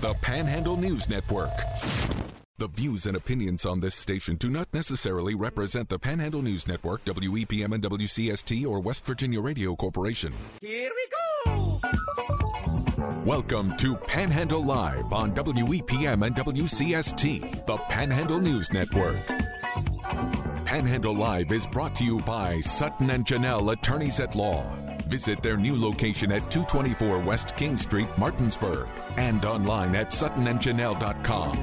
the Panhandle News Network. The views and opinions on this station do not necessarily represent the Panhandle News Network, WEPM and WCST, or West Virginia Radio Corporation. Here we go! Welcome to Panhandle Live on WEPM and WCST, the Panhandle News Network. Panhandle Live is brought to you by Sutton and Janelle Attorneys at Law. Visit their new location at 224 West King Street, Martinsburg, and online at suttonandjanelle.com.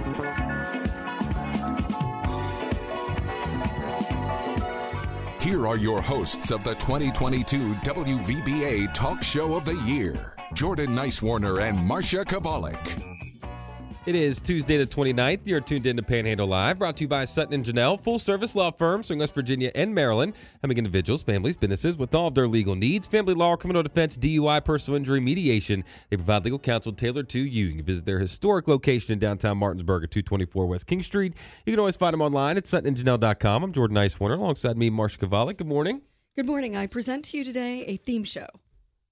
Here are your hosts of the 2022 WVBA Talk Show of the Year Jordan Nicewarner and Marsha Chwalik. It is Tuesday the 29th. You're tuned in to Panhandle Live, brought to you by Sutton and Janelle, full service law firm serving West Virginia and Maryland, helping individuals, families, businesses with all of their legal needs, family law, criminal defense, DUI, personal injury, mediation. They provide legal counsel tailored to you. You can visit their historic location in downtown Martinsburg at 224 West King Street. You can always find them online at suttonandjanelle.com. I'm Jordan Nicewarner, alongside me, Marsha Chwalik. Good morning. Good morning. I present to you today a theme show.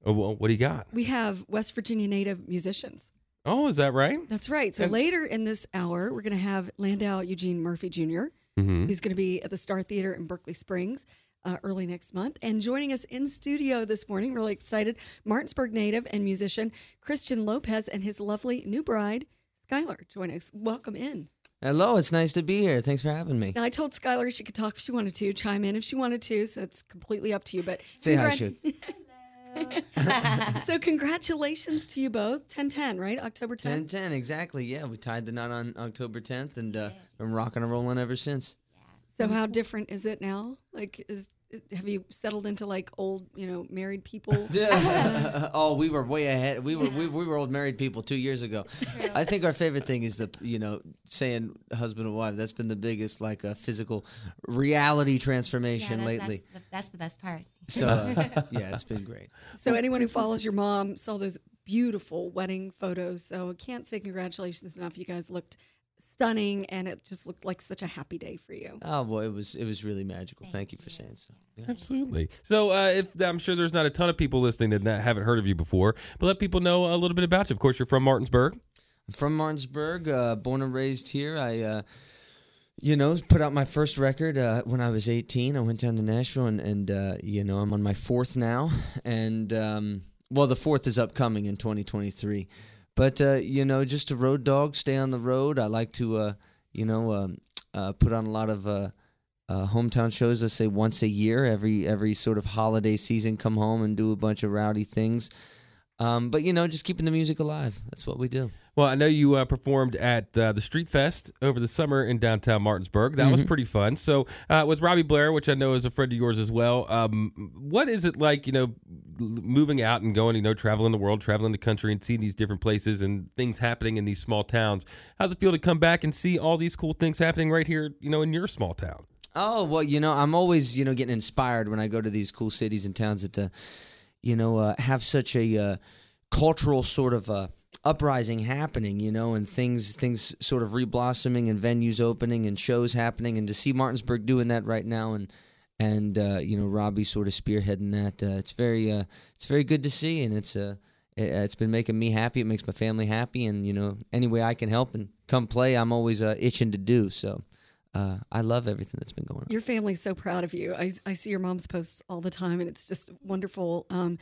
Oh, well, what do you got? We have West Virginia native musicians. Oh, is that right? That's right. So And- later in this hour, we're going to have Landau Eugene Murphy Jr., Mm-hmm. who's going to be at the Star Theater in Berkeley Springs uh, early next month. And joining us in studio this morning, really excited, Martinsburg native and musician Christian Lopez and his lovely new bride, Skylar, join us. Welcome in. Hello, it's nice to be here. Thanks for having me. Now, I told Skylar she could talk if she wanted to, chime in if she wanted to, so it's completely up to you. But Say hi, congrat- Shoot. so congratulations to you both. 1010, right? October 10th. 10 10, exactly. Yeah, we tied the knot on October 10th and uh, been rocking and rolling ever since. So how different is it now? Like, is have you settled into like old, you know, married people? oh, we were way ahead. We were we, we were old married people two years ago. I think our favorite thing is the you know saying husband and wife. That's been the biggest like uh, physical reality transformation that- lately. That's the, that's the best part. So uh, yeah, it's been great. so anyone who follows your mom saw those beautiful wedding photos. So I can't say congratulations enough. You guys looked stunning, and it just looked like such a happy day for you. Oh boy, it was it was really magical. Thank, you for saying so. Yeah. Absolutely. So, uh, if I'm sure there's not a ton of people listening that not- haven't heard of you before, but let people know a little bit about you. Of course, you're from Martinsburg. I'm from Martinsburg, uh, born and raised here. I, uh, you know, put out my first record uh, when I was 18. I went down to Nashville, and, and uh, you know, I'm on my fourth now. And, um, well, the fourth is upcoming in 2023. But, uh, you know, just a road dog, stay on the road. I like to, uh, you know, um, uh, put on a lot of. Uh, hometown shows, let's say once a year, every every sort of holiday season, come home and do a bunch of rowdy things. Um, but you know, just keeping the music alive. That's what we do. Well, I know you uh, performed at uh, the Street Fest over the summer in downtown Martinsburg. That was pretty fun. So, uh, with Robbie Blair, which I know is a friend of yours as well, um, what is it like, you know, moving out and going, you know, traveling the world, traveling the country, and seeing these different places and things happening in these small towns? How's it feel to come back and see all these cool things happening right here, you know, in your small town? Oh well, you know, I'm always you know getting inspired when I go to these cool cities and towns that, uh, you know, uh, have such a uh, cultural sort of uh, uprising happening. You know, and things things sort of reblossoming and venues opening and shows happening, and to see Martinsburg doing that right now and. And uh, you know Robbie sort of spearheading that. Uh, it's very, it's very good to see, and it's it, it's been making me happy. It makes my family happy, and you know any way I can help and come play, I'm always uh, itching to do. So uh, I love everything that's been going on. Your family's so proud of you. I, I see your mom's posts all the time, and it's just wonderful. Um,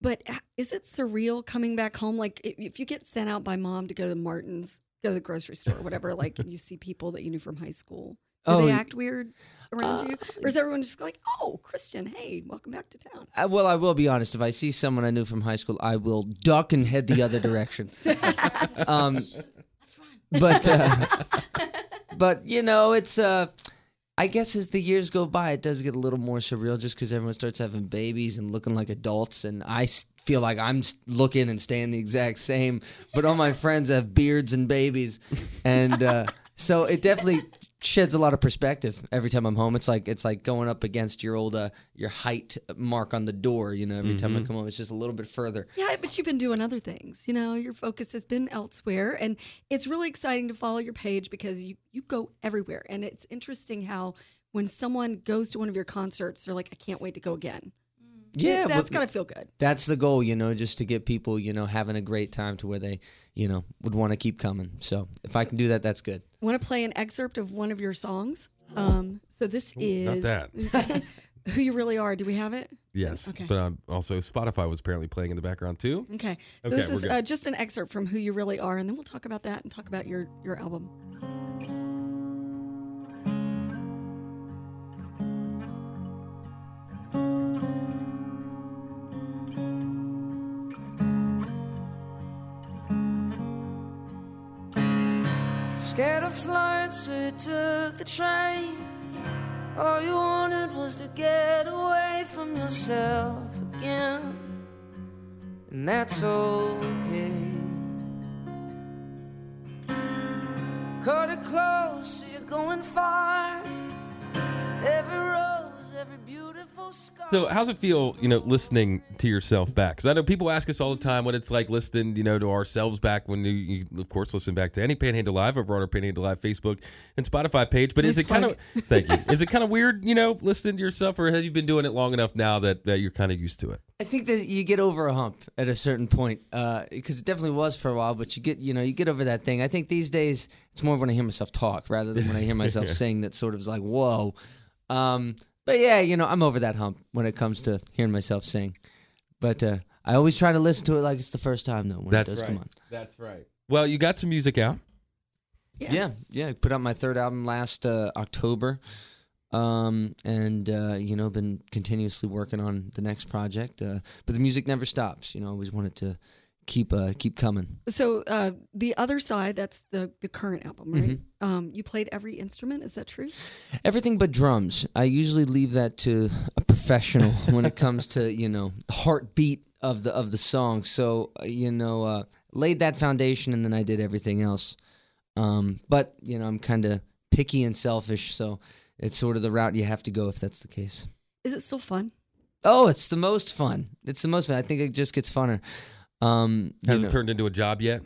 but is it surreal coming back home? Like if, if you get sent out by mom to go to the Martin's, go to the grocery store, or whatever, like you see people that you knew from high school. Do Oh, they act weird around you, or is everyone just like, "Oh, Christian, hey, welcome back to town"? Uh, well, I will be honest. If I see someone I knew from high school, I will duck and head the other direction. um, Let's run. but uh, but you know, it's uh, I guess as the years go by, it does get a little more surreal, just because everyone starts having babies and looking like adults, and I feel like I'm looking and staying the exact same, but all my friends have beards and babies, and uh, so it definitely sheds a lot of perspective every time I'm home. It's like it's like going up against your old uh, your height mark on the door. You know, every time I come home, it's just a little bit further. Yeah, but you've been doing other things. You know, your focus has been elsewhere, and it's really exciting to follow your page because you you go everywhere, and it's interesting how when someone goes to one of your concerts, they're like, "I can't wait to go again." Yeah, that's but- gotta feel good. That's the goal, you know, just to get people, you know, having a great time to where they, you know, would want to keep coming. So if I can do that, that's good. Want to play an excerpt of one of your songs? Um, so this not is that. who you really are. Do we have it? Yes. Okay. But um, also, Spotify was apparently playing in the background too. Okay. So Okay, this is uh, just an excerpt from who you really are, and then we'll talk about that and talk about your your album. Of so you took the train. All you wanted was to get away from yourself again. And that's okay. Cut it close, so you're going far. Every scar. So, how's it feel, you know, listening to yourself back? Because I know people ask us all the time what it's like listening, you know, to ourselves back when you, you of course, listen back to any Panhandle Live over on our Panhandle Live Facebook and Spotify page. But is it kind of, thank you, is it kind of weird, you know, listening to yourself, or have you been doing it long enough now that, that you're kind of used to it? I think that you get over a hump at a certain point because it definitely was for a while. But you get, you know, you get over that thing. I think these days it's more when I hear myself talk rather than when I hear myself sing. That sort of is like, whoa. Um, but yeah, you know, I'm over that hump when it comes to hearing myself sing. But uh, I always try to listen to it like it's the first time though. When That's it does right. come on. That's right. Well, you got some music out. Yeah, yeah. I Put out my third album last uh, October, um, and uh, you know, been continuously working on the next project. Uh, but the music never stops. You know, I always wanted to keep uh, keep coming. So uh, the other side, that's the the current album, right? Mm-hmm. Um, you played every instrument. Is that true? Everything but drums. I usually leave that to a professional when it comes to you know the heartbeat of the of the song. So uh, you know, uh, laid that foundation, and then I did everything else. Um, but you know, I'm kind of picky and selfish, so it's sort of the route you have to go if that's the case. Is it still fun? Oh, it's the most fun. It's the most fun. I think it just gets funner. Um, you Has know, it turned into a job yet?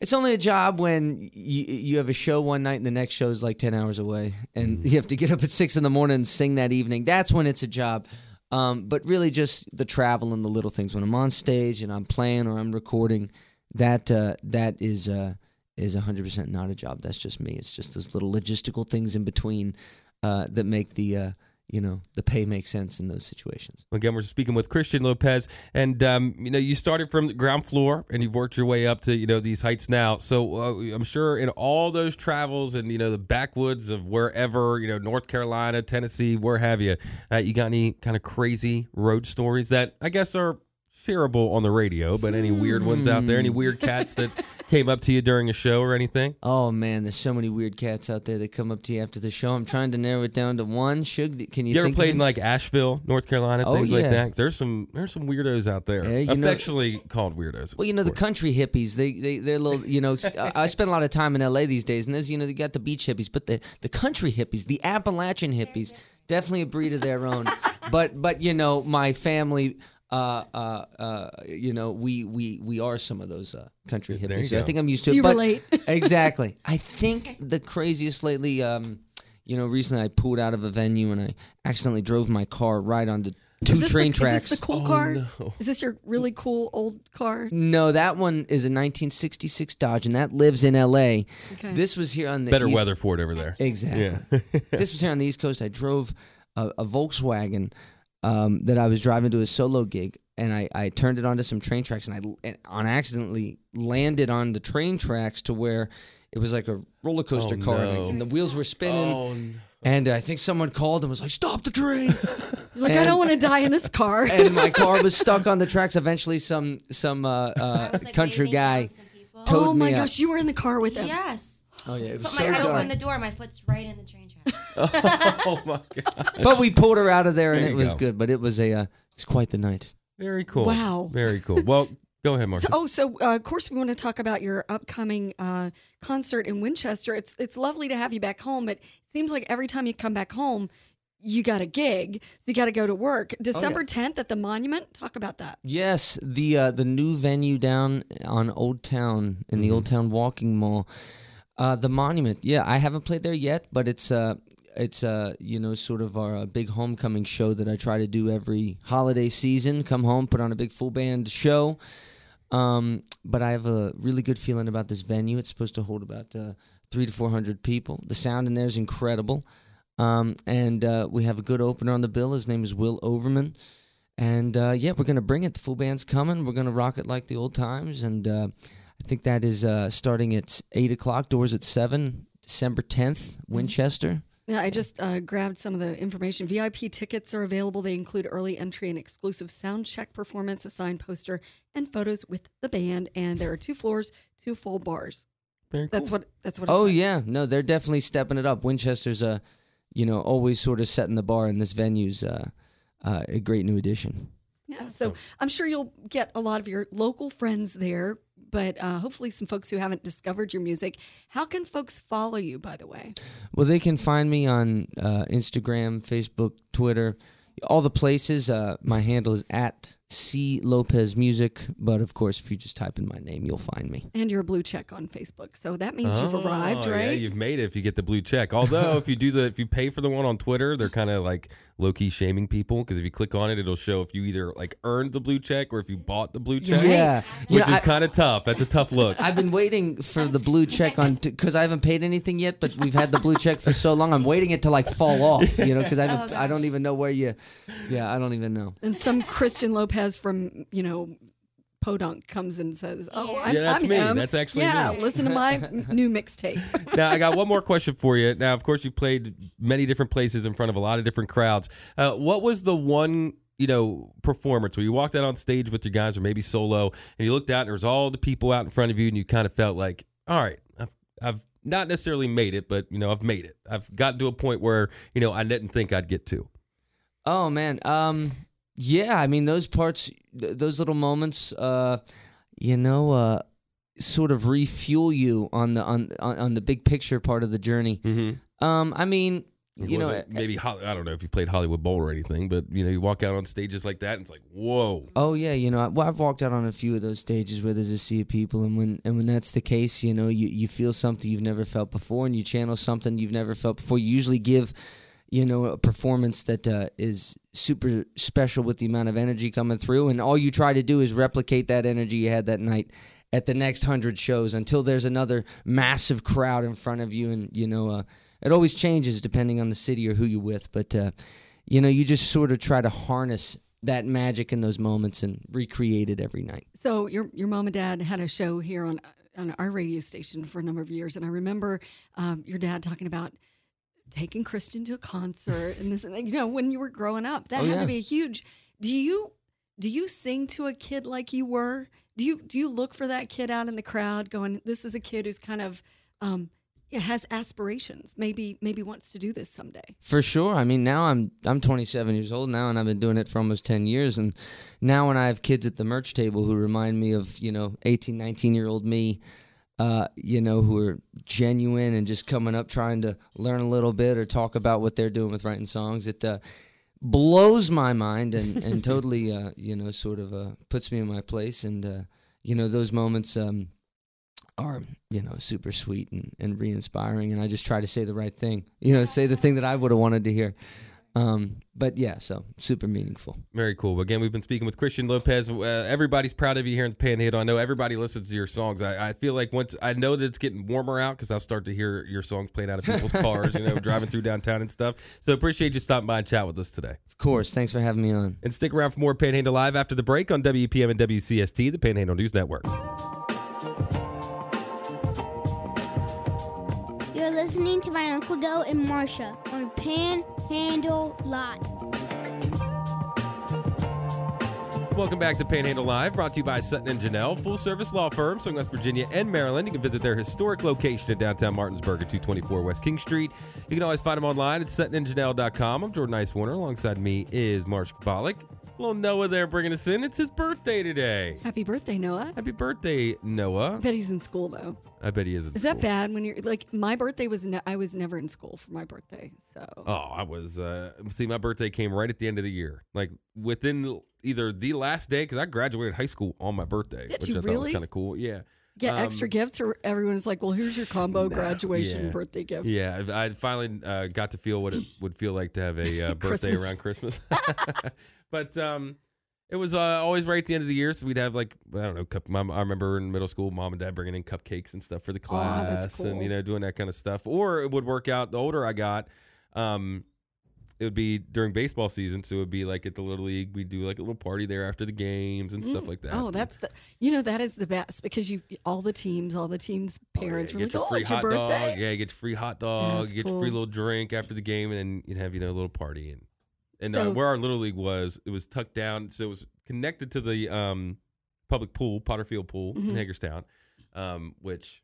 it's only a job when you you have a show one night and the next show is like ten hours away, and you have to get up at six in the morning and sing that evening. That's when it's a job. Um, but really, just the travel and the little things. When I'm on stage and I'm playing or I'm recording, that uh, that is uh, is 100 percent not a job. That's just me. It's just those little logistical things in between uh, that make the uh, you know the pay makes sense in those situations. Again, we're speaking with Christian Lopez, and um, you know, you started from the ground floor, and you've worked your way up to you know these heights now. So uh, I'm sure in all those travels and you know the backwoods of wherever, you know, North Carolina, Tennessee, where have you, uh, you got any kind of crazy road stories that I guess are shareable on the radio, but any weird ones out there, any hmm. weird cats that came up to you during a show or anything? Oh man, there's so many weird cats out there that come up to you after the show. I'm trying to narrow it down to one. Shug, can you? You ever think played in like Asheville, North Carolina, Oh, things like that? There's some there's some weirdos out there, Yeah, you know- affectionately called weirdos. Well, you know the country hippies. They they they're a little. You know, s- I I spend a lot of time in L.A. these days, and there's you know they got the beach hippies, but the the country hippies, the Appalachian hippies, definitely a breed of their own. but but you know my family. Uh, uh, uh, you know, we, we, we are some of those uh, country There hippies. you So I go. think I'm used So to it. you but relate. exactly. I think the craziest lately, um, you know, recently I pulled out of a venue and I accidentally drove my car right onto two is this train the, tracks. Is this the cool Oh, car? no. Is this your really cool old car? No, that one is a 1966 Dodge, and that lives in L.A. Okay. This was here on the better East- weather for it over there. Exactly. Yeah. this was here on the East Coast. I drove a, a Volkswagen um, that I was driving to a solo gig, and I, I turned it onto some train tracks, and I and on accidentally landed on the train tracks to where it was like a roller coaster Oh, car, and, I- no. and the wheels were spinning. Oh, no. And I think someone called and was like, "Stop the train!" Like I don't want to die in this car. and my car was stuck on the tracks. Eventually, some some uh, uh, like, country guy. down some people. towed oh my me up. gosh, you were in the car with them. Yes. Oh yeah, it was Put so my head dark. open the door. My foot's right in the train track. oh my god. but we pulled her out of there, and There it you was go. good. But it was a uh, it's quite the night. Very cool. Wow. Very cool. Well, go ahead, Marsha. So, oh, so uh, of course we want to talk about your upcoming uh, concert in Winchester. It's it's lovely to have you back home, but it seems like every time you come back home, you got a gig, so you got to go to work. December tenth at the Monument. Talk about that. Yes, the uh, the new venue down on Old Town in the Old Town Walking Mall, uh, the Monument. Yeah, I haven't played there yet, but it's uh, it's uh you know sort of our uh, big homecoming show that I try to do every holiday season. Come home, put on a big full band show. Um, but I have a really good feeling about this venue. It's supposed to hold about uh, three to four hundred people. The sound in there is incredible, um, and uh, we have a good opener on the bill. His name is Will Overman, and uh, yeah, we're gonna bring it. The full band's coming. We're gonna rock it like the old times, and uh, I think that is uh, starting at eight o'clock. Doors at seven. December tenth, Winchester. Yeah, I just uh, grabbed some of the information. VIP tickets are available. They include early entry and exclusive sound check performance, a signed poster, and photos with the band. And there are two floors, two full bars. Very That's cool. what. That's what. It Oh said. yeah, no, they're definitely stepping it up. Winchester's uh, you know, always sort of setting the bar, and this venue's uh, uh, a great new addition. Yeah. So I'm sure you'll get a lot of your local friends there, but uh, hopefully some folks who haven't discovered your music. How can folks follow you? By the way. Well, they can find me on uh, Instagram, Facebook, Twitter, all the places. Uh, my handle is at C Lopez Music, but of course, if you just type in my name, you'll find me. And you're a blue check on Facebook. So that means you've oh, arrived, Oh, right? Yeah, you've made it if you get the blue check. Although if you do the if you pay for the one on Twitter, they're kind of like low key shaming people because if you click on it, it'll show if you either like earned the blue check or if you bought the blue check. Yeah, you which know, is kind of tough. That's a tough look. I've been waiting for the blue check on because I haven't paid anything yet, but we've had the blue check for so long. I'm waiting it to like fall off, you know, because I oh, haven't, I don't even know where you. Yeah, I don't even know. and some Christian Lopez from you know Podunk comes and says, "Oh, I'm, Yeah, that's I'm me. him. That's actually yeah. me." Listen to my new mixtape. now I got one more question for you. Now, of course, you played many different places in front of a lot of different crowds. Uh, what was the one you know performance where you walked out on stage with your guys, or maybe solo, and you looked out and there was all the people out in front of you, and you kind of felt like, all right, I've I've not necessarily made it, but you know I've made it. I've gotten to a point where you know I didn't think I'd get to. Oh man, um, yeah. I mean, those parts, th- those little moments, uh, you know, uh, sort of refuel you on the on on, on the big picture part of the journey. Mm-hmm. Um, I mean, you know, maybe I don't know if you played Hollywood Bowl or anything, but you know you walk out on stages like that, and it's like, whoa. Oh yeah, you know, I- well, I've walked out on a few of those stages where there's a sea of people, and when and when that's the case, you know, you you feel something you've never felt before, and you channel something you've never felt before. You usually give, you know, a performance that uh, is super special with the amount of energy coming through, and all you try to do is replicate that energy you had that night at the next hundred shows until there's another massive crowd in front of you, and you know, uh, it always changes depending on the city or who you're with, but uh, you know, you just sort of try to harness that magic in those moments and recreate it every night. So your your mom and dad had a show here on on our radio station for a number of years, and I remember um, your dad talking about taking Christian to a concert and this. and that. You know, when you were growing up, that Oh, had yeah. to be a huge. Do you do you sing to a kid like you were? Do you do you look for that kid out in the crowd, going, "This is a kid who's kind of." Um, yeah, has aspirations. Maybe maybe wants to do this someday. For sure. I mean, now I'm I'm 27 years old now, and I've been doing it for almost 10 years. And now when I have kids at the merch table who remind me of you know 18, 19 year old me, uh, you know, who are genuine and just coming up trying to learn a little bit or talk about what they're doing with writing songs, it uh, blows my mind and and totally uh, you know sort of uh, puts me in my place. And uh, you know those moments. Um, are you know super sweet and, and re-inspiring and i just try to say the right thing you know say the thing that i would have wanted to hear um, but yeah so super meaningful Very cool. Again, we've been speaking with Christian Lopez. Uh, everybody's proud of you here in the Panhandle. I know everybody listens to your songs. I, I feel like once I know that it's getting warmer out because I'll start to hear your songs playing out of people's cars, you know, driving through downtown and stuff. So appreciate you stopping by and chat with us today. of course thanks for having me on And stick around for more Panhandle Live after the break on WEPM and WCST, the Panhandle News Network. You're listening to my Uncle Doe and Marsha on Panhandle Live. Welcome back to Panhandle Live, brought to you by Sutton and Janelle, full service law firm, serving West Virginia and Maryland. You can visit their historic location in downtown Martinsburg at 224 West King Street. You can always find them online at suttonandjanelle.com. I'm Jordan Nicewarner. Alongside me is Marsh Chwalik. Little Noah there bringing us in. It's his birthday today. Happy birthday, Noah. Happy birthday, Noah. I bet he's in school though. I bet he is. Is that bad when you're like my birthday was ne- I was never in school for my birthday. So Oh, I was. Uh, see, my birthday came right at the end of the year, like within either the last day because I graduated high school on my birthday, Did which you I thought was really? kind of cool. Yeah. get Um, extra gifts, or everyone's like, "Well, here's your combo graduation Yeah. birthday gift." Yeah, I I finally uh, got to feel what it would feel like to have a uh, birthday around Christmas. but um, it was uh, always right at the end of the year, so we'd have like I don't know. Cup, mom, I remember in middle school, mom and dad bringing in cupcakes and stuff for the class, that's and you know doing that kind of stuff. Or it would work out. The older I got, um, it would be during baseball season, so it would be like at the little league. We'd do like a little party there after the games and stuff like that. Oh, that's the you know that is the best because you all the teams, all the teams' Oh, yeah, parents were get like, your "Oh, free it's your hot birthday." dog. Yeah, you get your free hot dog. that's you get your free little drink after the game, and then you'd have you know a little party. And and uh, where our little league was, it was tucked down, so it was connected to the um, public pool, Potterfield Pool in Mhm. Hagerstown, um, which.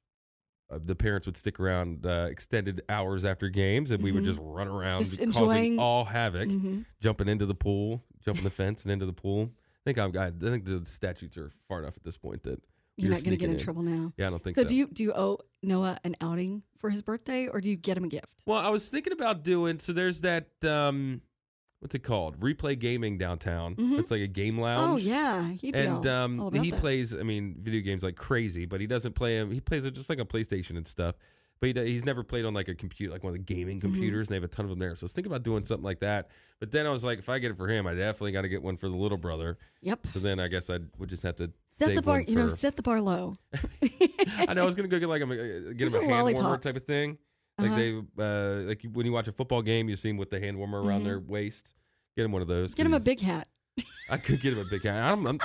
Uh, the parents would stick around uh, extended hours after games, and we would Mhm. just run around, Just causing enjoying- all havoc, Mhm. jumping into the pool, jumping the fence, and into the pool. I think I'm. I think the statutes are far enough at this point that You're not going to get sneaking in trouble now. Yeah, I don't think So, so. do you do you owe Noah an outing for his birthday, or do you get him a gift? Well, I was thinking about doing so. There's that um, what's it called? Replay Gaming downtown. Mhm. It's like a game lounge. Oh yeah, And um, all he that. plays. I mean, video games like crazy, but he doesn't play them. He plays it just like on PlayStation and stuff. But he, he's never played on like a computer, like one of the gaming Mm-hmm. computers, and they have a ton of them there. So I was thinking about doing something like that. But then I was like, if I get it for him, I definitely got to get one for the little brother. Yep. So then I guess I would just have to Set the bar, one you know, set the bar low. I know I was gonna go get like a get him a a hand warmer type of thing. Like Uh-huh. they uh like when you watch a football game, you see them with the hand warmer around Mhm. their waist. Get him one of those. Get him a big hat. I could get him a big hat. I'm, I'm,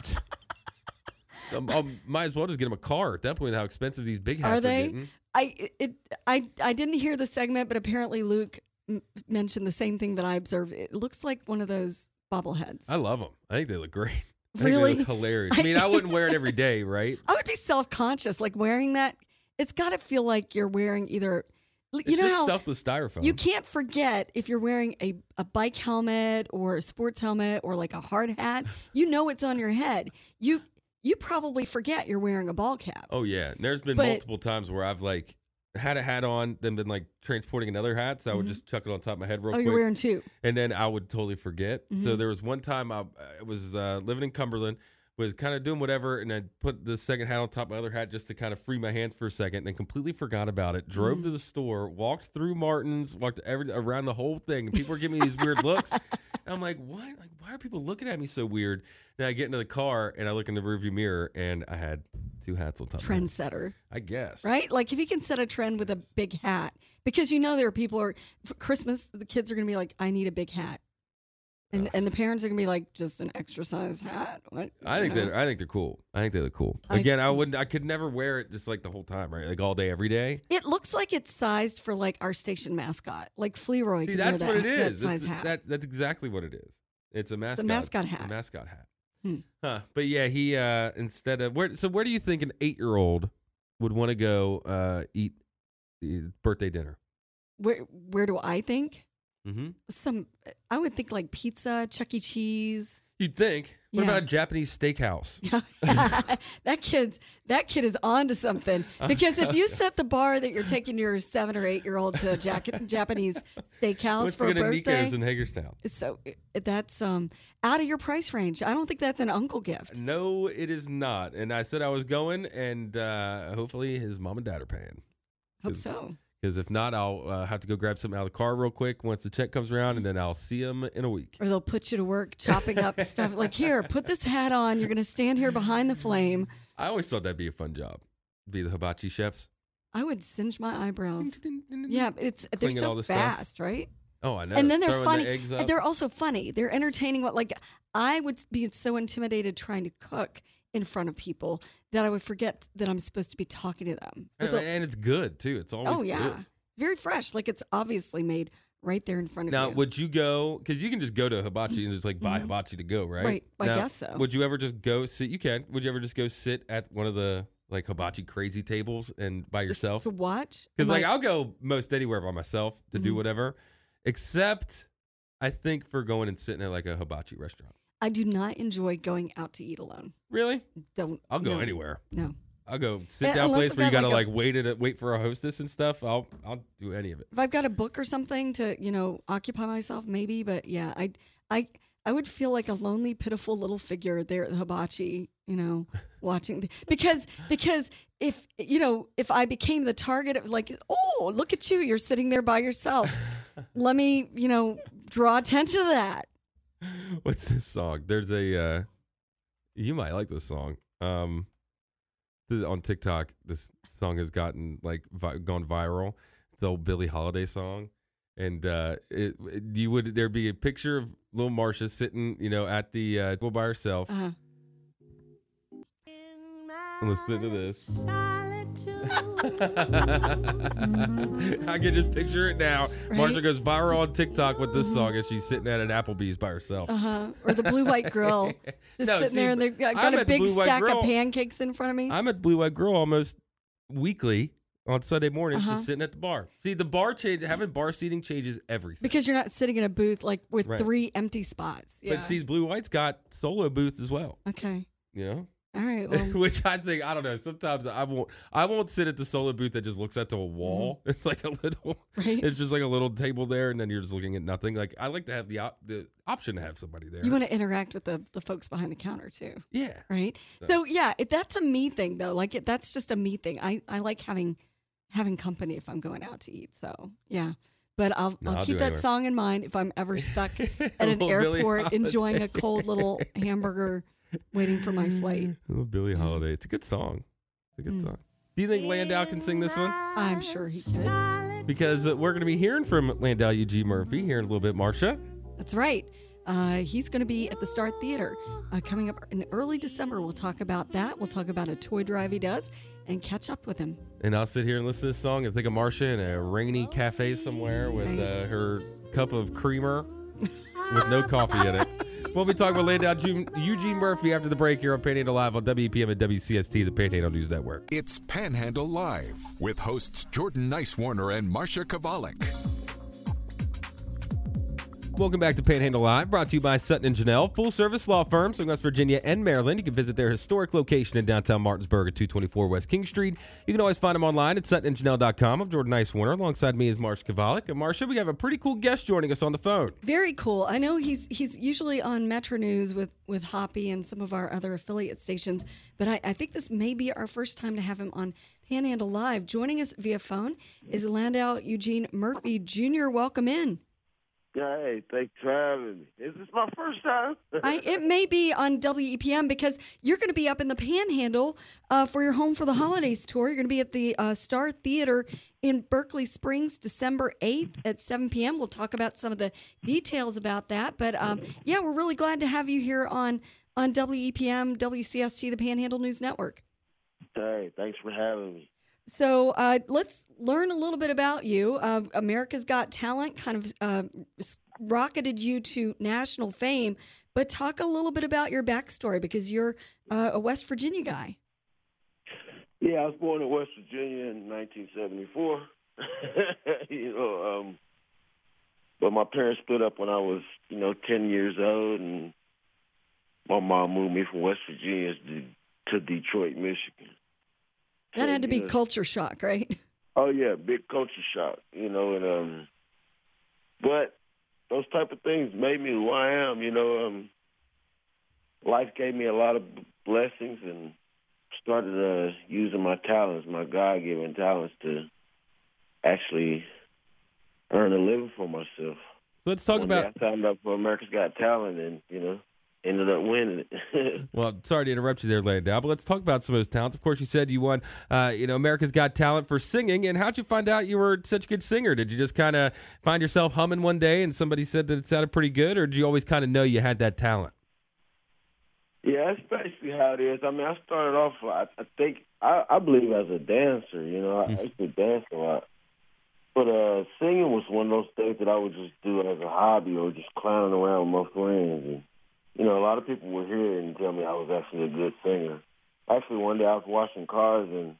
I'm, I'll- might as well just get him a car at that point. How expensive these big hats Are are, they? getting. I it I I didn't hear the segment, but apparently Luke m- mentioned the same thing that I observed. It looks like one of those bobbleheads. I love them. I think they look great. I Really? think they look hilarious. I mean, I wouldn't wear it every day, right? I would be self conscious, like wearing that. It's got to feel like you're wearing either. You It's know just how stuffed with styrofoam. you can't forget if you're wearing a, a bike helmet or a sports helmet or like a hard hat. You know it's on your head. You you probably forget you're wearing a ball cap. Oh yeah, and there's been But- multiple times where I've like had a hat on, then been like transporting another hat, so I would Mhm. just chuck it on top of my head real Oh, quick. you're wearing two. and then I would totally forget. So Mhm. there was one time I, I was uh, living in Cumberland, was kind of doing whatever, and I put the second hat on top of my other hat just to kind of free my hands for a second, and then completely forgot about it. Drove Mm. to the store, walked through Martin's, walked every around the whole thing, and people were giving me these weird looks. And I'm like, what? Like, why are people looking at me so weird? Then I get into the car and I look in the rearview mirror, and I had two hats on top. of. Trendsetter. I guess. right? Like if you can set a trend with a big hat, because you know there are people are for Christmas, the kids are going to be like, "I need a big hat," and and the parents are to be like, "Just an extra size hat." What? I think know? they're I think they're cool. I think they look cool. Again, I wouldn't I could never wear it just like the whole time, right? Like all day, every day. It looks like it's sized for like our station mascot, like Flearoy. See, that's that, what it That is. size It's- hat. That, that's exactly what it is. It's a mascot. mascot a hat. mascot hat. Hmm. Huh. But yeah, he uh instead of where so where do you think an eight year old would want to go uh eat birthday dinner? where where do I think? Mm-hmm. Some I would think like pizza, Chuck E. Cheese. You'd think. What Yeah. about a Japanese steakhouse? that kid's that kid is on to something because if you set the bar that you're taking your seven or eight year old to a Jack- Japanese steakhouse What's for a birthday, Nico's in Hagerstown? so uh, that's um out of your price range. I don't think that's an uncle gift. No, it is not. And I said I was going, and uh, hopefully his mom and dad are paying. Hope so. Because if not, I'll uh, have to go grab something out of the car real quick once the check comes around, and then I'll see them in a week. Or they'll put you to work chopping up stuff. Like here, put this hat on. You're going to stand here behind the flame. I always thought that'd be a fun job, be the hibachi chefs. I would singe my eyebrows. Yeah, it's they're so the stuff. fast, right? Oh, I know. and then they're Throwing funny. The. They're also funny. They're entertaining. What like I would be so intimidated trying to cook in front of people that I would forget that I'm supposed to be talking to them. and, a- and it's good too. It's always oh yeah, good. very fresh. Like it's obviously made right there in front of Now, you. Now, would you go? Because you can just go to hibachi and just like buy hibachi to go, right? Mm-hmm. Right, I Now, guess so. Would you ever just go sit? You can. Would you ever just go sit at one of the like hibachi crazy tables and by Just yourself? to watch? Because like I- I'll go most anywhere by myself to do Mhm. whatever, except I think for going and sitting at like a hibachi restaurant. I do not enjoy going out to eat alone. Really? Don't. I'll go no, anywhere. No. I'll go sit Uh, down unless place I've where you got, gotta like, like, a- wait it wait for a hostess and stuff. I'll I'll do any of it. If I've got a book or something to, you know, occupy myself, maybe. But yeah, I, I, I would feel like a lonely, pitiful little figure there at the hibachi, you know, watching the, because because if you know if I became the target of like, oh, look at you, you're sitting there by yourself. Let me, you know, draw attention to that. What's this song? There's a uh you might like this song. Um this on TikTok this song has gotten like vi- gone viral. It's the old Billie Holiday song. And uh it, it- you would there be a picture of little Marsha sitting, you know, at the uh by herself. Uh, Listen to this. I can just picture it now. Right? Marsha goes viral on TikTok with this song as she's sitting at an Applebee's by herself. uh huh. Or the blue white grill, just No, sitting see, there and they've got, I'm a big stack Grill. of pancakes in front of me. I'm at Blue White Grill almost weekly on Sunday mornings, Uh-huh. just sitting at the bar. See, the bar change, having bar seating changes everything. because you're not sitting in a booth like with Right. three empty spots. Yeah. But see, Blue White's got solo booths as well. okay. Know, All right. Well, which I think I don't know. Sometimes I won't. I won't sit at the solo booth that just looks at the wall. It's like a little. Mm-hmm. Right. It's just like a little table there, and then you're just looking at nothing. Like I like to have the op- the option to have somebody there. you want to interact with the, the folks behind the counter too, yeah. right? So yeah, it, that's a me thing though. Like it, that's just a me thing. I, I like having having company if I'm going out to eat. So yeah. But I'll, No, I'll I'll keep that anywhere. song in mind if I'm ever stuck at an airport enjoying a cold little hamburger waiting for my flight. Little Billie Holiday. It's a good song. It's a good Mm. song. Do you think Landau can sing this one? I'm sure he could. Because uh, we're going to be hearing from Landau Eugene Murphy here in a little bit, Marsha. That's right. Uh, he's going to be at the Star Theater uh, coming up in early December. We'll talk about that. We'll talk about a toy drive he does and catch up with him. And I'll sit here and listen to this song and think of Marsha in a rainy cafe somewhere with uh, her cup of creamer with no coffee in it. We'll be talking about Landau Eugene Murphy after the break here on Panhandle Live on WEPM and WCST, the Panhandle News Network. It's Panhandle Live with hosts Jordan Nicewarner and Marsha Chwalik. Welcome back to Panhandle Live, brought to you by Sutton and Janelle, full service law firms in West Virginia and Maryland. You can visit their historic location in downtown Martinsburg at 224 West King Street. You can always find them online at suttonandjanelle.com. I'm Jordan Nicewarner. Alongside me is Marsh Chwalik. And Marsha, we have a pretty cool guest joining us on the phone. Very cool. I know he's he's usually on Metro News with with Hoppy and some of our other affiliate stations, but I, I think this may be our first time to have him on Panhandle Live. Joining us via phone is Landau Eugene Murphy Jr. Welcome in. Hey, thanks for having me. Is this my first time? I, it may be on WEPM because you're going to be up in the Panhandle uh, for your Home for the Holidays tour. You're going to be at the uh, Star Theater in Berkeley Springs, December 8th at 7 p.m. We'll talk about some of the details about that. But um, yeah, we're really glad to have you here on on WEPM, WCST, the Panhandle News Network. hey, thanks for having me. So uh, let's learn a little bit about you. Uh, America's Got Talent kind of uh, rocketed you to national fame, but talk a little bit about your backstory because you're uh, a West Virginia guy. Yeah, I was born in West Virginia in 1974. you know, um, but my parents split up when I was, you know, 10 years old, and my mom moved me from West Virginia to, to Detroit, Michigan. That had to be culture shock, right? Oh yeah, big culture shock, you know, and um but those type of things made me who I am, you know, um life gave me a lot of blessings and started uh using my talents, my God given talents to actually earn a living for myself. So let's talk One about. I signed up for America's Got Talent and, you know, ended up winning it. Well, sorry to interrupt you there, Landau, but let's talk about some of those talents. Of course, you said you won, uh, you know, America's Got Talent for singing. And how'd you find out you were such a good singer? Did you just kind of find yourself humming one day and somebody said that it sounded pretty good, or did you always kind of know you had that talent? Yeah, that's basically how it is. I mean, I started off. I, I think I, I believe as a dancer. You know, I, used to dance a lot, but uh, singing was one of those things that I would just do as a hobby or just clowning around with my friends. And you know, a lot of people would hear it and tell me I was actually a good singer. Actually, one day I was washing cars and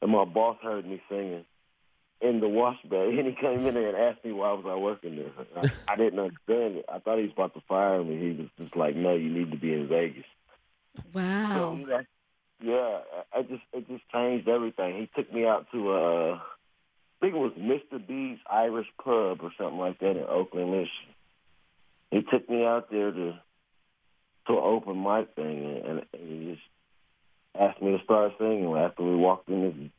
and my boss heard me singing in the wash bay, and he came in there and asked me why was I working there. I, I didn't understand it. I thought he was about to fire me. He was just like, "No, you need to be in Vegas." Wow. So, yeah, yeah, I just it just changed everything. He took me out to uh, I think it was Mr. B's Irish Pub or something like that in Oakland, Michigan. he took me out there to to an open mic thing, and, and, and he just asked me to start singing after we walked in this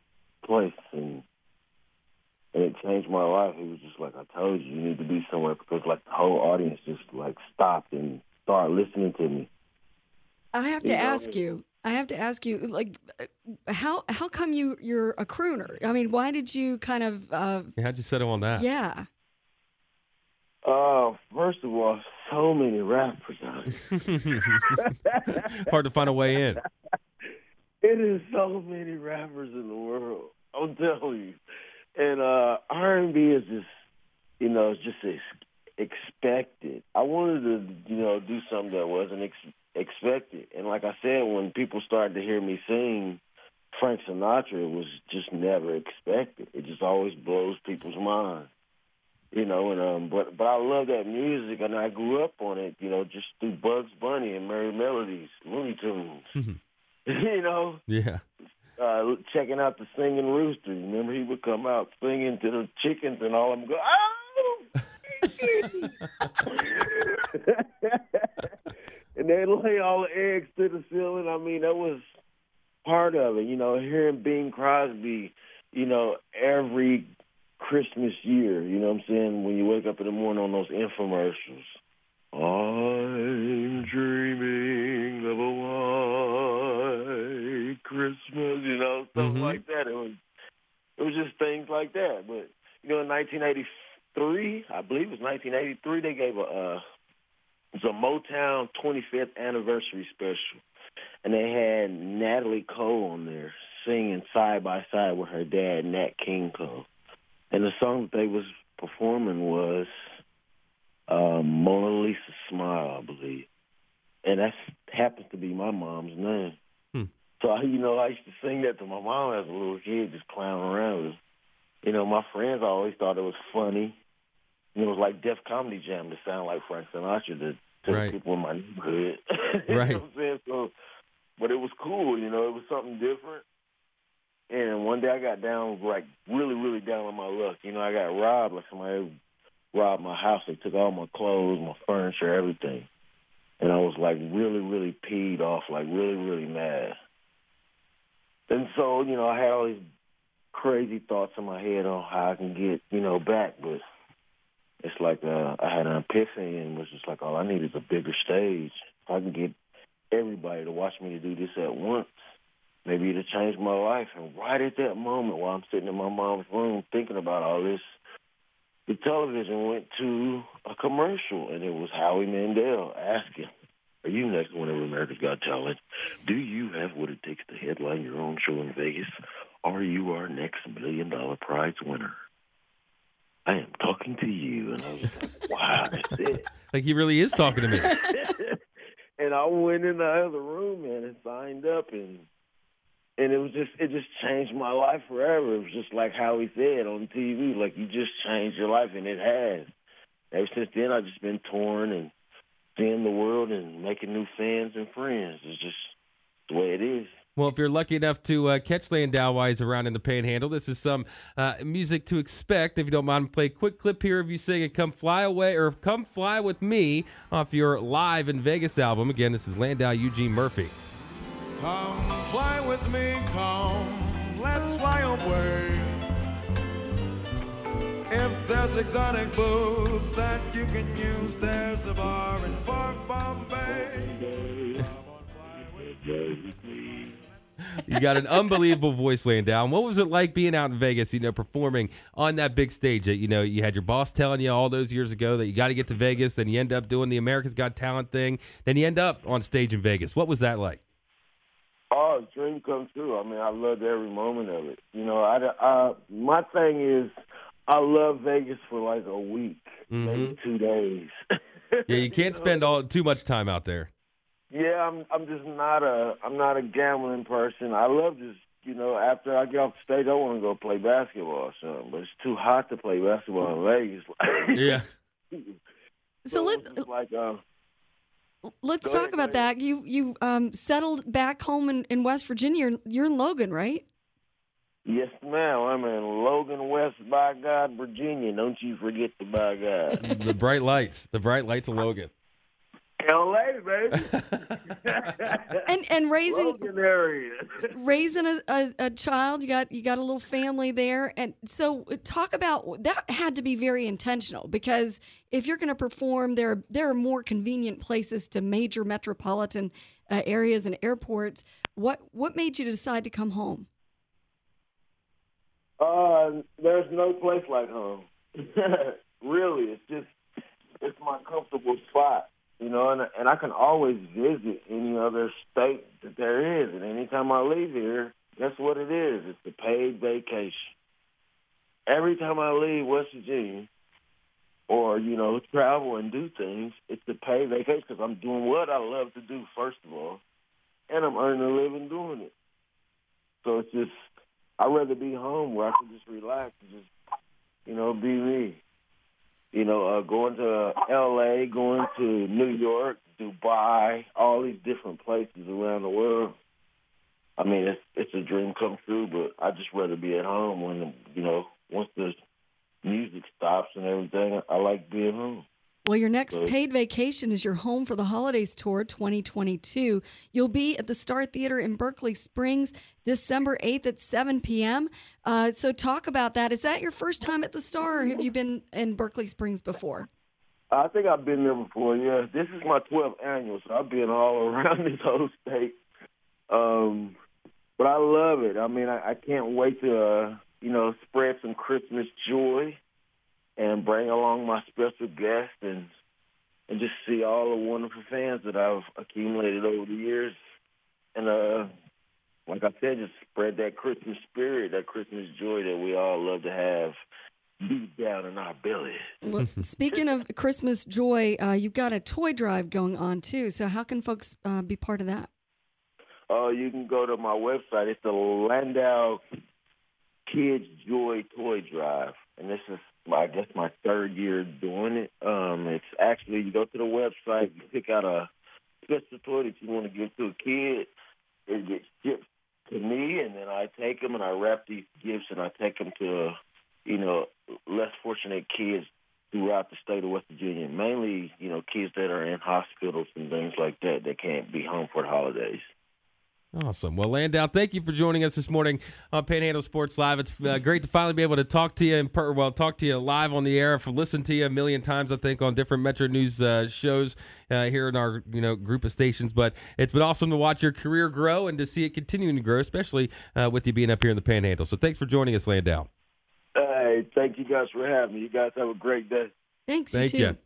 place, and and it changed my life. He was just like, "I told you, you need to be somewhere," because like the whole audience just like stopped and started listening to me. I have to know, ask you. I have to ask you, like, uh, how how come you you're a crooner? I mean, why did you kind of, uh, How'd you settle on that? yeah? Uh, first of all, so many rappers out here. Hard to find a way in. It is so many rappers in the world. I'm telling you. And uh R&B is just, you know, it's just ex- expected. I wanted to, you know, do something that wasn't ex- expected. And like I said, when people started to hear me sing Frank Sinatra, it was just never expected. It just always blows people's mind. You know, and um, but but I love that music, and I grew up on it. You know, just through Bugs Bunny and Merrie Melodies, Looney Tunes. you know, Yeah. uh, checking out the singing rooster. Remember, he would come out singing to the chickens and all of them go, oh! and they lay all the eggs to the ceiling. I mean, that was part of it. You know, hearing Bing Crosby, you know, every Christmas year, you know what I'm saying, when you wake up in the morning on those infomercials. I'm dreaming of a white Christmas, you know, stuff Mhm. like that. It was it was just things like that. But you know, in 1983, I believe it was 1983, they gave a uh, it was a Motown 25th anniversary special, and they had Natalie Cole on there singing side by side with her dad, Nat King Cole, and the song that they was performing was um, Mona Lisa Smile, I believe. And that happens to be my mom's name. Hmm. So, I, you know, I used to sing that to my mom as a little kid, just clowning around. Was, you know, my friends always thought it was funny. Know, it was like Def Comedy Jam to sound like Frank Sinatra to, to Right. people in my neighborhood. right. you know what I'm saying? So, but it was cool, you know, it was something different. And one day I got down, like, really, really down on my luck. You know, I got robbed, like somebody robbed my house. They took all my clothes, my furniture, everything. And I was like really, really peed off, like really, really mad. And so, you know, I had all these crazy thoughts in my head on how I can get, you know, back. But it's like uh, I had an epiphany and was just like, all I need is a bigger stage. If I can get everybody to watch me to do this at once, maybe it'll change my life. And right at that moment while I'm sitting in my mom's room thinking about all this, the television went to a commercial, and it was Howie Mandel asking, are you next of America's Got Talent? Do you have what it takes to headline your own show in Vegas? Are you our next million dollar prize winner? I am talking to you. And I was like, wow, that's it. Like he really is talking to me. and I went in the other room, man, and signed up, and and it was just it just changed my life forever. It was just like how he said on TV, like you just changed your life, and it has. Ever since then, I've just been torn and seeing the world and making new fans and friends. It's just the way it is. Well, if you're lucky enough to uh, catch Landau Wise around in the Panhandle, this is some uh, music to expect. If you don't mind, play a quick clip here of you singing "Come Fly Away" or "Come Fly with Me" off your live in Vegas album. Again, this is Landau Eugene Murphy. Come fly with me, come, let's fly away. If there's exotic booze that you can use, there's a bar in Fort Bombay. You got an unbelievable voice, Landau. And what was it like being out in Vegas? You know, performing on that big stage that you know you had your boss telling you all those years ago that you got to get to Vegas. Then you end up doing the America's Got Talent thing. Then you end up on stage in Vegas. What was that like? Oh, dream come true. I mean, I loved every moment of it. You know, I, I my thing is, I love Vegas for like a week, maybe two days. Yeah, you can't spend all too much time out there. Yeah, I'm. I'm just not a. I'm not a gambling person. I love just. You know, after I get off the stage, I want to go play basketball or something. But it's too hot to play basketball in Vegas. Yeah. So let it's like, uh, let's Go talk ahead, about that. You you um settled back home in, in West Virginia. You're, you're in Logan, right? Yes, ma'am. I'm in Logan West, by God, Virginia. Don't you forget the by God. the bright lights, the bright lights of Logan. L.A., baby. And and raising raising a, a, a child, you got you got a little family there, and so uh, talk about that had to be very intentional because if you're going to perform, there there are more convenient places to major metropolitan uh, areas and airports. What what made you decide to come home? Uh, there's no place like home. really, it's just it's my comfortable spot, you know, and and I can always visit any other state that there is, and anytime I leave here, that's what it is. It's a paid vacation. Every time I leave West Virginia, or you know, travel and do things, it's a paid vacation because I'm doing what I love to do first of all, and I'm earning a living doing it. So it's just I'd rather be home where I can just relax and just, you know, be me. You know, uh, going to L.A., going to New York, Dubai, all these different places around the world. I mean, it's it's a dream come true, but I just rather be at home when you know once the music stops and everything. I like being home. Well, your next So- paid vacation is your Home for the Holidays tour 2022. You'll be at the Star Theater in Berkeley Springs December 8th at 7 p.m. Uh, so, talk about that. Is that your first time at the Star, or have you been in Berkeley Springs before? I think I've been there before. Yeah, this is my 12th annual, so I've been all around this whole state. Um, but I love it. I mean, I, I can't wait to uh, you know spread some Christmas joy and bring along my special guests and and just see all the wonderful fans that I've accumulated over the years. And uh, like I said, just spread that Christmas spirit, that Christmas joy that we all love to have deep down in our belly. Well, speaking of Christmas joy, uh, you've got a toy drive going on too. So, how can folks uh, be part of that? Uh, you can go to my website. It's the Landau Kids Joy Toy Drive, and this is, I guess, my third year doing it. Um, it's actually you go to the website, you pick out a special toy that you want to give to a kid. It gets shipped to me, and then I take them and I wrap these gifts and I take them to, you know, less fortunate kids throughout the state of West Virginia. Mainly, you know, kids that are in hospitals and things like that that can't be home for the holidays. Awesome. Well, Landau, thank you for joining us this morning on Panhandle Sports Live. It's uh, great to finally be able to talk to you and per- well, talk to you live on the air. I've listened to you a million times, I think, on different Metro News uh, shows uh, here in our you know group of stations. But it's been awesome to watch your career grow and to see it continuing to grow, especially uh, with you being up here in the Panhandle. So thanks for joining us, Landau. Hey, thank you guys for having me. You guys have a great day. Thanks. Thank you. And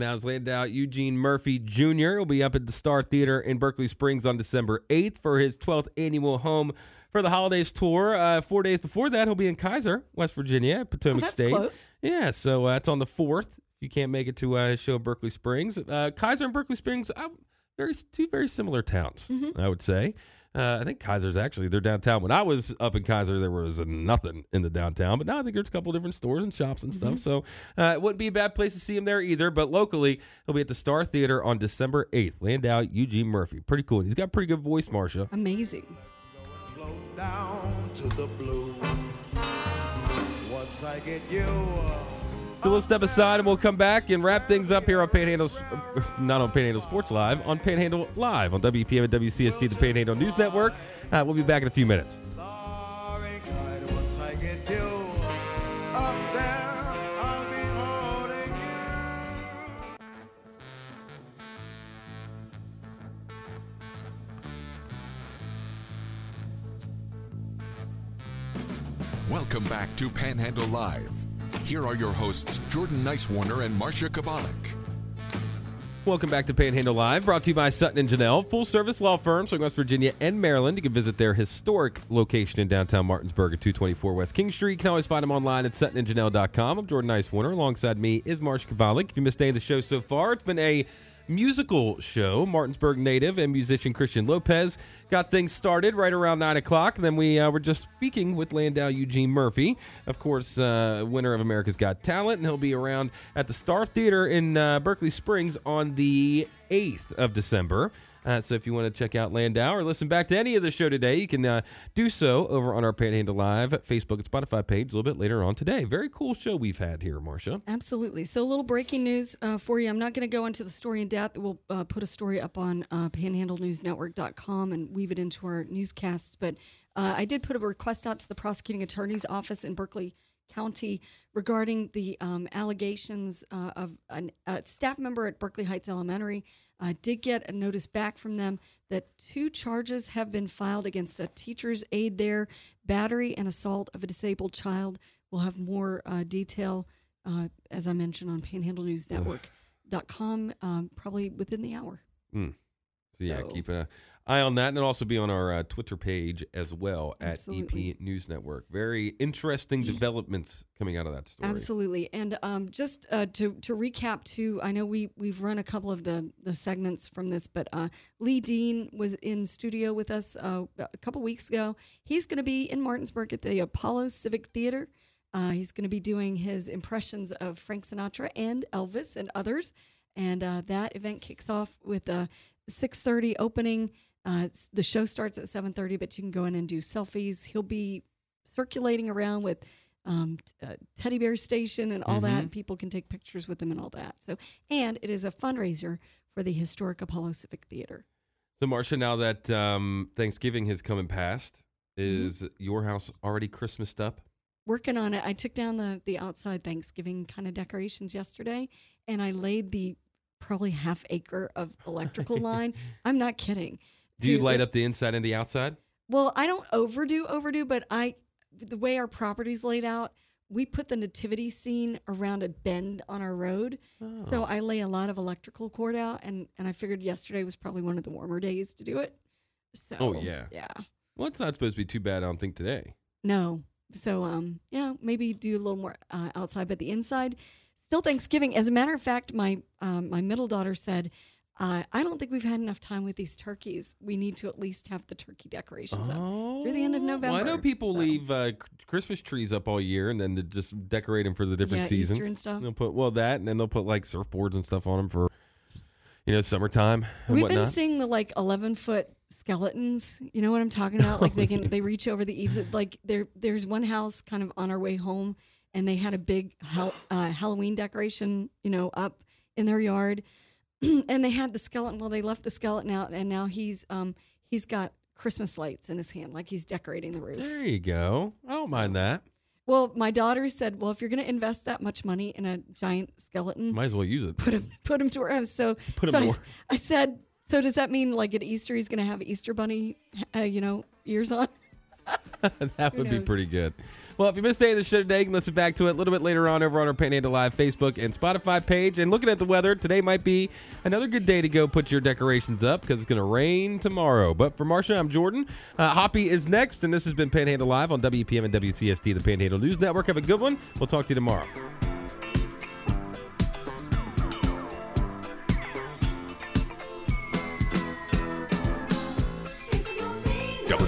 now it's out Eugene Murphy Jr. will be up at the Star Theater in Berkeley Springs on December 8th for his 12th annual Home for the Holidays tour. Uh, four days before that, he'll be in Keyser, West Virginia, Potomac that's State. close. Yeah, so uh, it's on the 4th. If you can't make it to uh, show Berkeley Springs, uh, Keyser and Berkeley Springs, uh, very two very similar towns, I would say. Uh, I think Keyser's actually they're downtown. When I was up in Keyser, there was nothing in the downtown, but now I think there's a couple different stores and shops and stuff. So uh, it wouldn't be a bad place to see him there either. But locally, he'll be at the Star Theater on December 8th. Landau Eugene Murphy, pretty cool. He's got pretty good voice, Marsha. Amazing. Down to the blue. Once I get you. So we'll step aside and we'll come back and wrap things up here on Panhandle, not on Panhandle Sports Live, on Panhandle Live on WEPM and WCST, the Panhandle News Network. Uh, we'll be back in a few minutes. Welcome back to Panhandle Live. Here are your hosts, Jordan Nicewarner and Marsha Chwalik. Welcome back to Panhandle Live, brought to you by Sutton and Janelle, full service law firm serving West Virginia and Maryland. You can visit their historic location in downtown Martinsburg at 224 West King Street. You can always find them online at suttonandjanelle.com. I'm Jordan Nicewarner. Alongside me is Marsha Chwalik. If you missed any of the show so far, it's been a musical show. Martinsburg native and musician Christian Lopez got things started right around 9 o'clock. Then we uh, were just speaking with Landau Eugene Murphy, of course, uh, winner of America's Got Talent, and he'll be around at the Star Theater in uh, Berkeley Springs on the 8th of December. Uh, so if you want to check out Landau or listen back to any of the show today, you can uh, do so over on our Panhandle Live Facebook and Spotify page a little bit later on today. Very cool show we've had here, Marsha. Absolutely. So, a little breaking news uh, for you. I'm not going to go into the story in depth. We'll uh, put a story up on uh, panhandlenewsnetwork.com and weave it into our newscasts. But uh, I did put a request out to the prosecuting attorney's office in Berkeley County regarding the um, allegations uh, of an, a staff member at Berkeley Heights Elementary. I did get a notice back from them that two charges have been filed against a teacher's aide there, battery and assault of a disabled child. We'll have more uh, detail, uh, as I mentioned, on panhandlenewsnetwork.com um, probably within the hour. Mm. So yeah, So- keep an eye on that, and it'll also be on our uh, Twitter page as well at Absolutely. EP News Network. Very interesting developments coming out of that story. Absolutely, and um, just uh, to to recap, too, I know we we've run a couple of the the segments from this, but uh, Lee Dean was in studio with us uh, a couple weeks ago. He's going to be in Martinsburg at the Apollo Civic Theater. Uh, he's going to be doing his impressions of Frank Sinatra and Elvis and others, and uh, that event kicks off with a 6:30 opening. Uh, the show starts at 7:30, but you can go in and do selfies. He'll be circulating around with um, t- uh, teddy bear station and all that. Mhm. People can take pictures with him and all that. So, and it is a fundraiser for the historic Apollo Civic Theater. So, Marsha, now that um, Thanksgiving has come and passed, Mm-hmm. is your house already Christmased up? Working on it. I took down the the outside Thanksgiving kind of decorations yesterday, and I laid the probably half acre of electrical line. I'm not kidding. Do you light up the inside and the outside? Well, I don't overdo overdo, but I the way our property's laid out, we put the nativity scene around a bend on our road. So Oh. I lay a lot of electrical cord out and and I figured yesterday was probably one of the warmer days to do it. So Oh, yeah. Yeah. Well, it's not supposed to be too bad, I don't think, today. No. So um yeah, maybe do a little more uh, outside, but the inside still Thanksgiving. As a matter of fact, my um, my middle daughter said, uh, "I don't think we've had enough time with these turkeys. We need to at least have the turkey decorations up through the end of November." Well, I know people So- leave uh, Christmas trees up all year and then they just decorate them for the different Yeah, Easter seasons. and stuff. They'll put well that, and then they'll put like surfboards and stuff on them for, you know, summertime and We've whatnot. been seeing the like eleven foot skeletons. You know what I'm talking about? Like they can they reach over the eaves. Like there there's one house kind of on our way home, and they had a big uh, Halloween decoration, you know, up in their yard, and they had the skeleton. Well, they left the skeleton out, and now he's um he's got Christmas lights in his hand, like he's decorating the roof. there you go. I don't mind that. Well, my daughter said, "Well, if you're going to invest that much money in a giant skeleton, Might as well use it. put him put him to house." So, Put him so to I, work. I said, "So does that mean like at Easter he's going to have Easter bunny, uh, you know, ears on?" that Who would be pretty good. Well, if you missed any of the show today, you can listen back to it a little bit later on over on our Panhandle Live Facebook and Spotify page. And looking at the weather, today might be another good day to go put your decorations up because it's going to rain tomorrow. But for Marsha, I'm Jordan. Uh, Hoppy is next, and this has been Panhandle Live on WEPM and WCST, the Panhandle News Network. Have a good one. We'll talk to you tomorrow.